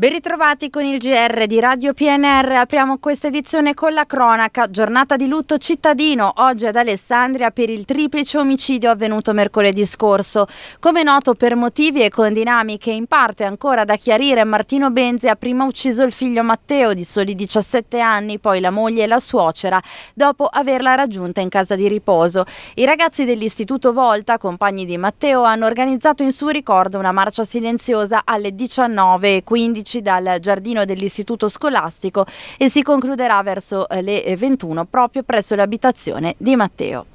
Ben ritrovati con il GR di Radio PNR. Apriamo questa edizione con la cronaca. Giornata di lutto cittadino oggi ad Alessandria per il triplice omicidio avvenuto mercoledì scorso. Come noto per motivi e con dinamiche in parte ancora da chiarire, Martino Benzi ha prima ucciso il figlio Matteo di soli 17 anni, poi la moglie e la suocera, dopo averla raggiunta in casa di riposo. I ragazzi dell'Istituto Volta, compagni di Matteo, hanno organizzato in suo ricordo una marcia silenziosa alle 19.15 dal giardino dell'istituto scolastico e si concluderà verso eh, le 21 proprio presso l'abitazione di Matteo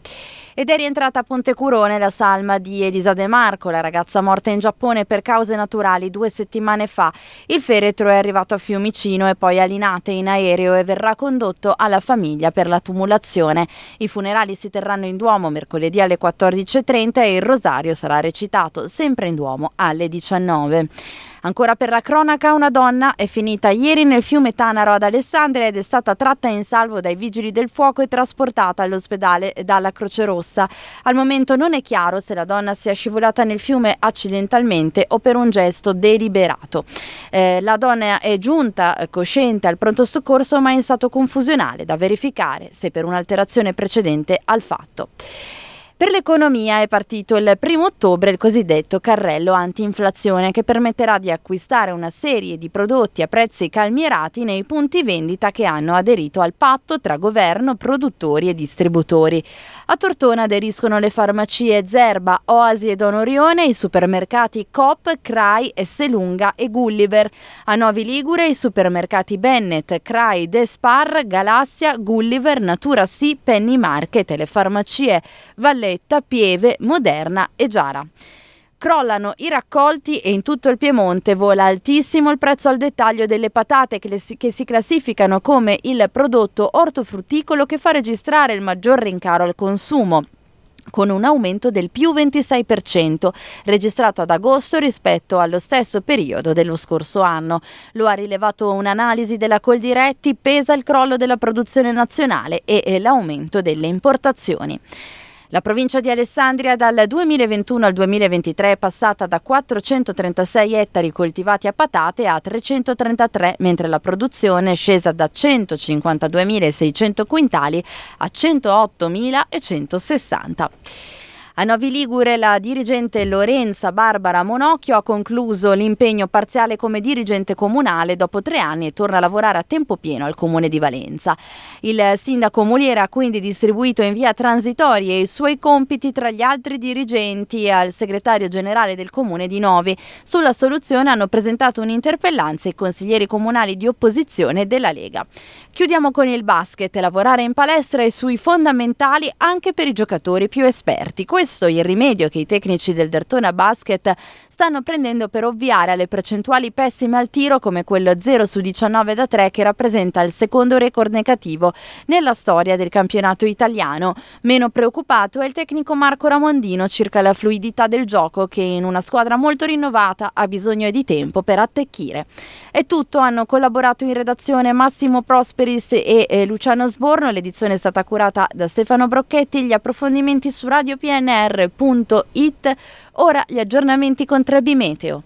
ed è rientrata a Ponte Curone la salma di Elisa De Marco, la ragazza morta in Giappone per cause naturali due settimane fa. Il feretro è arrivato a Fiumicino e poi a Linate in aereo e verrà condotto alla famiglia per la tumulazione. I funerali si terranno in Duomo mercoledì alle 14.30 e il rosario sarà recitato sempre in Duomo alle 19. Ancora per la cronaca, una donna è finita ieri nel fiume Tanaro ad Alessandria ed è stata tratta in salvo dai vigili del fuoco e trasportata all'ospedale dalla Croce Rossa. Al momento non è chiaro se la donna sia scivolata nel fiume accidentalmente o per un gesto deliberato. Eh, la donna è giunta eh, cosciente al pronto soccorso ma è in stato confusionale da verificare se per un'alterazione precedente al fatto. Per l'economia è partito il primo ottobre il cosiddetto carrello anti-inflazione che permetterà di acquistare una serie di prodotti a prezzi calmierati nei punti vendita che hanno aderito al patto tra governo, produttori e distributori. A Tortona aderiscono le farmacie Zerba, Oasi e Don Orione, i supermercati Coop, Crai, Esselunga e Gulliver. A Novi Ligure i supermercati Bennett, Crai, Despar, Galassia, Gulliver, Natura Sì, Penny le farmacie Valle Valletta, Pieve, Moderna e Giara. Crollano i raccolti e in tutto il Piemonte vola altissimo il prezzo al dettaglio delle patate che, si, che si classificano come il prodotto ortofrutticolo che fa registrare il maggior rincaro al consumo con un aumento del più 26% registrato ad agosto rispetto allo stesso periodo dello scorso anno. Lo ha rilevato un'analisi della Coldiretti, pesa il crollo della produzione nazionale e l'aumento delle importazioni. La provincia di Alessandria dal 2021 al 2023 è passata da 436 ettari coltivati a patate a 333, mentre la produzione è scesa da 152.600 quintali a 108.160. A Novi Ligure la dirigente Lorenza Barbara Monocchio ha concluso l'impegno parziale come dirigente comunale dopo tre anni e torna a lavorare a tempo pieno al comune di Valenza. Il sindaco Muliera ha quindi distribuito in via transitoria i suoi compiti tra gli altri dirigenti al segretario generale del comune di Novi. Sulla soluzione hanno presentato un'interpellanza i consiglieri comunali di opposizione della Lega. Chiudiamo con il basket, lavorare in palestra e sui fondamentali anche per i giocatori più esperti. Questo questo il rimedio che i tecnici del Dertona Basket stanno prendendo per ovviare alle percentuali pessime al tiro come quello 0 su 19 da 3 che rappresenta il secondo record negativo nella storia del campionato italiano. Meno preoccupato è il tecnico Marco Ramondino circa la fluidità del gioco che in una squadra molto rinnovata ha bisogno di tempo per attecchire. È tutto, hanno collaborato in redazione Massimo Prosperis e eh, Luciano Sborno, l'edizione è stata curata da Stefano Brocchetti, gli approfondimenti su Radio PNR www.rr.it. Ora gli aggiornamenti con Trebi Meteo.